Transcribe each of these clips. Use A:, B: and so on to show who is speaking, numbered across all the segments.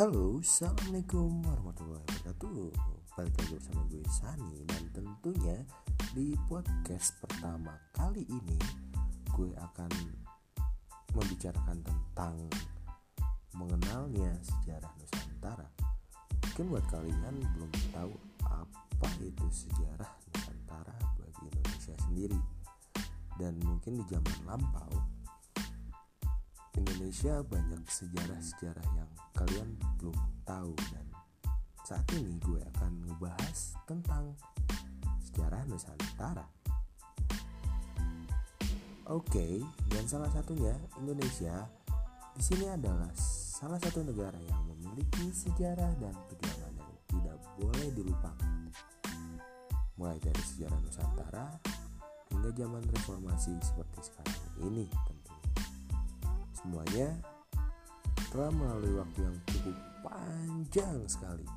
A: Halo, Assalamualaikum warahmatullahi wabarakatuh. Balik lagi bersama gue Sani. Dan tentunya di podcast pertama kali ini Gue akan membicarakan tentang mengenalnya sejarah Nusantara. Mungkin buat kalian belum tahu apa itu sejarah Nusantara bagi Indonesia sendiri. Dan mungkin di zaman lampau Indonesia banyak sejarah-sejarah yang kalian belum tahu dan saat ini gue akan ngebahas tentang sejarah Nusantara. Oke, dan salah satunya Indonesia di sini adalah salah satu negara yang memiliki sejarah dan perjuangan yang tidak boleh dilupakan. Mulai dari sejarah Nusantara hingga zaman reformasi seperti sekarang ini tentunya. Semuanya telah melalui waktu yang cukup panjang sekali.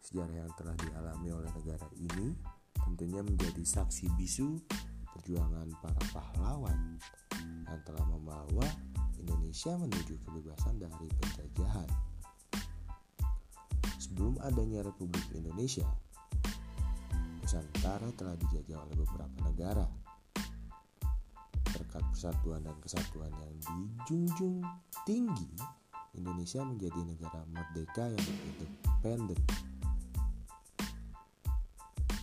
A: Sejarah yang telah dialami oleh negara ini tentunya menjadi saksi bisu perjuangan para pahlawan yang telah membawa Indonesia menuju kebebasan dari penjajahan. Sebelum adanya Republik Indonesia, Nusantara telah dijajah oleh beberapa negara. Berkat persatuan dan kesatuan yang dijunjung tinggi, Indonesia menjadi negara merdeka yang independen.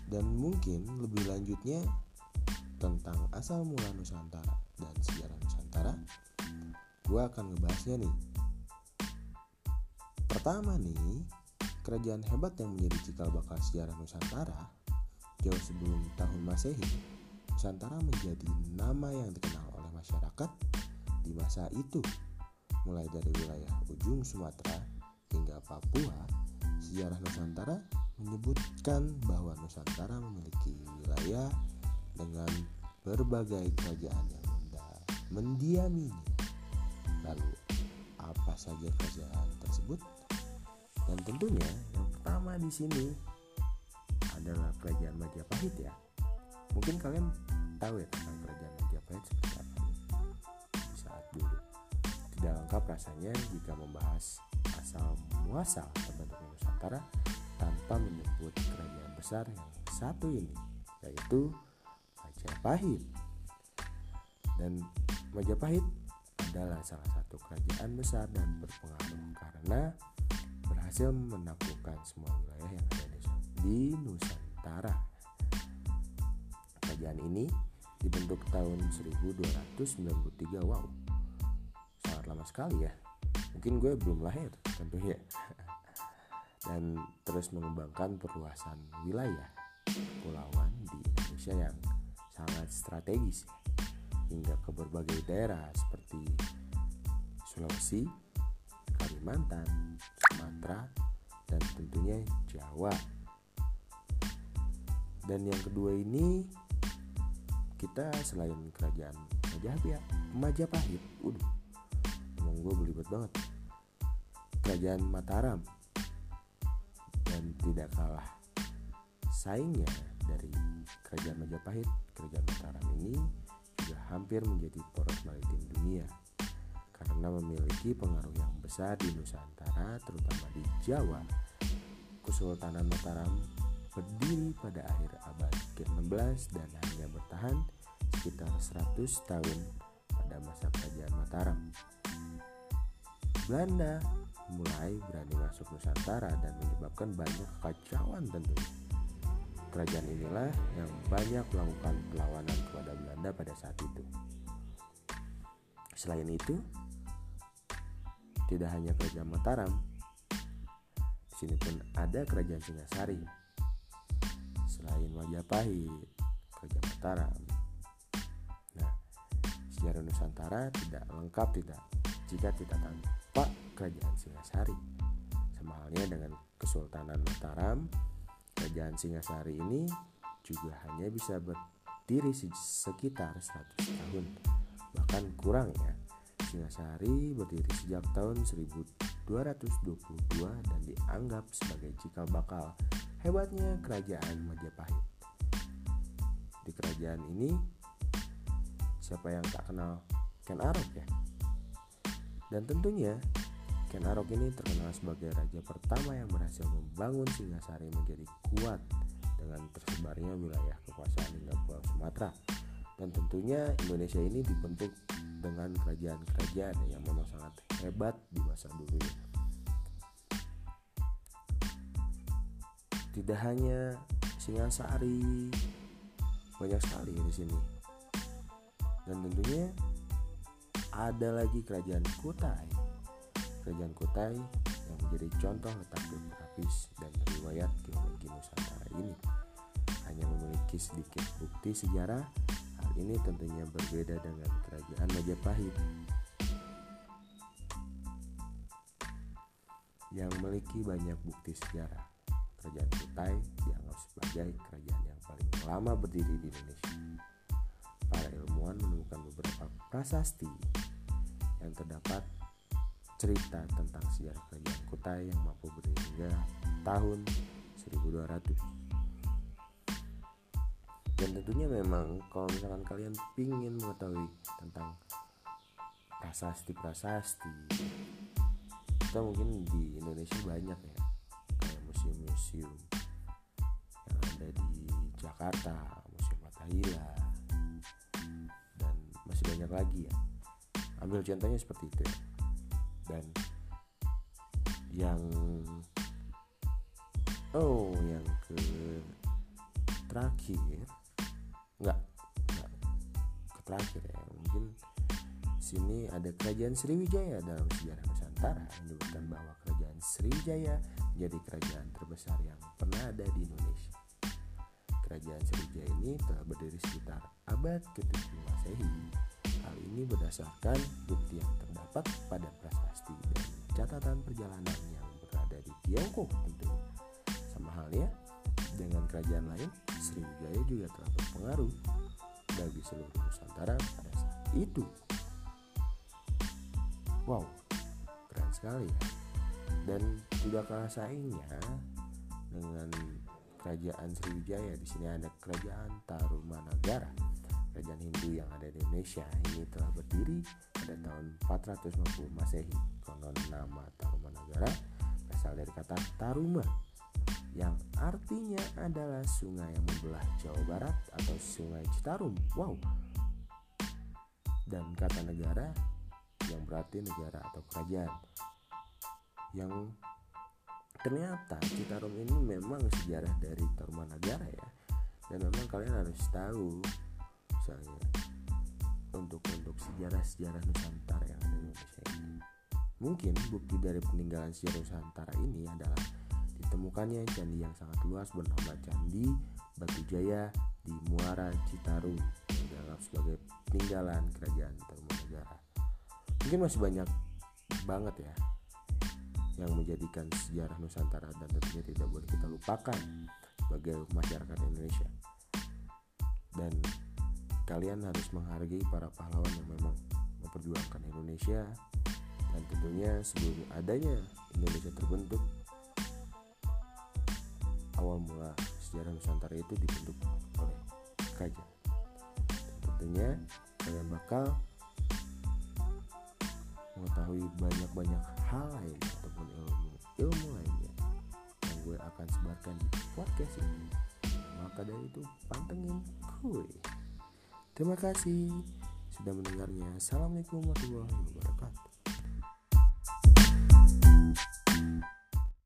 A: Dan mungkin lebih lanjutnya tentang asal mula Nusantara dan sejarah Nusantara, gue akan ngebahasnya nih. Pertama nih, kerajaan hebat yang menjadi cikal bakal sejarah Nusantara jauh sebelum tahun Masehi, Nusantara menjadi nama yang dikenal masyarakat di masa itu. Mulai dari wilayah ujung Sumatera hingga Papua, sejarah Nusantara menyebutkan bahwa Nusantara memiliki wilayah dengan berbagai kerajaan yang mendiaminya. Lalu, apa saja kerajaan tersebut? Dan tentunya yang pertama di sini adalah kerajaan Majapahit ya. Mungkin kalian tahu ya tentang kerajaan Majapahit seperti apa. Tidak lengkap rasanya jika membahas asal muasal terbentuknya Nusantara tanpa menyebut kerajaan besar yang satu ini, yaitu Majapahit. Dan Majapahit adalah salah satu kerajaan besar dan berpengaruh karena berhasil menaklukkan semua wilayah yang ada di Nusantara. Kerajaan ini dibentuk tahun 1293. Wow, lama sekali ya. Mungkin gue belum lahir tentunya. Dan terus mengembangkan perluasan wilayah kepulauan di Indonesia yang sangat strategis hingga ke berbagai daerah seperti Sulawesi, Kalimantan, Sumatera, dan tentunya Jawa. Dan yang kedua ini kita selain kerajaan Majapahit, Majapahit, udah, gue belibet banget. Kerajaan Mataram dan tidak kalah saingnya dari kerajaan Majapahit, kerajaan Mataram ini juga hampir menjadi poros maritim dunia karena memiliki pengaruh yang besar di Nusantara terutama di Jawa. Kesultanan Mataram berdiri pada akhir abad ke-16 dan hanya bertahan sekitar 100 tahun pada masa kerajaan Mataram. Belanda mulai berani masuk Nusantara dan menyebabkan banyak kekacauan tentunya. Kerajaan inilah yang banyak melakukan perlawanan kepada Belanda pada saat itu. Selain itu, tidak hanya kerajaan Mataram, di sini pun ada kerajaan Singasari. Selain Majapahit, kerajaan Mataram. Nah, sejarah Nusantara tidak lengkap tidak jika tidak tanpa kerajaan Singasari. Sama halnya dengan Kesultanan Mataram, kerajaan Singasari ini juga hanya bisa berdiri sekitar 100 tahun, bahkan kurang ya. Singasari berdiri sejak tahun 1222 dan dianggap sebagai cikal bakal hebatnya kerajaan Majapahit. Di kerajaan ini siapa yang tak kenal Ken Arok ya? Dan tentunya Ken Arok ini terkenal sebagai raja pertama yang berhasil membangun Singasari menjadi kuat dengan tersebarnya wilayah kekuasaan hingga Pulau Sumatera. Dan tentunya Indonesia ini dibentuk dengan kerajaan-kerajaan yang memang sangat hebat di masa dulunya. Tidak hanya Singasari, banyak sekali di sini. Dan tentunya ada lagi kerajaan Kutai. Kerajaan Kutai yang menjadi contoh letak geografis dan riwayat geologi Nusantara ini. Hanya memiliki sedikit bukti sejarah hal ini tentunya berbeda dengan kerajaan Majapahit. Yang memiliki banyak bukti sejarah kerajaan Kutai dianggap sebagai kerajaan yang paling lama berdiri di Indonesia. Para ilmuwan menemukan beberapa prasasti yang terdapat cerita tentang sejarah kerajaan Kutai yang mampu berdiri hingga tahun 1200 dan tentunya memang kalau misalkan kalian pingin mengetahui tentang prasasti-prasasti kita mungkin di Indonesia banyak ya kayak museum-museum yang ada di Jakarta Museum Fathahila dan masih banyak lagi ya. Ambil contohnya seperti itu ya dan yang oh yang ke terakhir nggak nggak ke terakhir ya mungkin sini ada kerajaan Sriwijaya dalam sejarah Nusantara menyebutkan bahwa kerajaan Sriwijaya menjadi kerajaan terbesar yang pernah ada di Indonesia. Kerajaan Sriwijaya ini telah berdiri sekitar abad ke-7 Masehi. Hal ini berdasarkan bukti yang terdapat pada prasasti dan catatan perjalanan yang berada di Tiongkok tentu. Sama halnya dengan kerajaan lain, Sriwijaya juga telah berpengaruh bagi seluruh Nusantara pada saat itu. Wow, keren sekali ya. Dan tidak kalah saingnya dengan kerajaan Sriwijaya. Di sini ada kerajaan Tarumanagara. Kerajaan Hindu yang ada di Indonesia ini telah berdiri pada tahun 450 Masehi. Konon nama Tarumanagara berasal dari kata Taruma yang artinya adalah sungai yang membelah Jawa Barat atau Sungai Citarum. Wow. Dan kata negara yang berarti negara atau kerajaan. Yang ternyata Citarum ini memang sejarah dari Tarumanagara ya. Dan memang kalian harus tahu sejarah-sejarah Nusantara yang ada di Indonesia. Mungkin bukti dari peninggalan sejarah Nusantara ini adalah ditemukannya candi yang sangat luas bernama Candi Batu Jaya di Muara Citarum yang dianggap sebagai peninggalan kerajaan Tarumanagara. Mungkin masih banyak banget ya yang menjadikan sejarah Nusantara dan tentunya tidak boleh kita lupakan sebagai masyarakat Indonesia. Dan kalian harus menghargai para pahlawan yang memang memperjuangkan Indonesia dan tentunya sebelum adanya Indonesia terbentuk awal mula sejarah Nusantara itu dibentuk oleh kerajaan. Tentunya kalian bakal mengetahui banyak-banyak hal lain ataupun ilmu ilmu lainnya yang gue akan sebarkan di podcast ini. Maka dari itu pantengin gue. Terima kasih sudah mendengarnya. Assalamualaikum warahmatullahi wabarakatuh.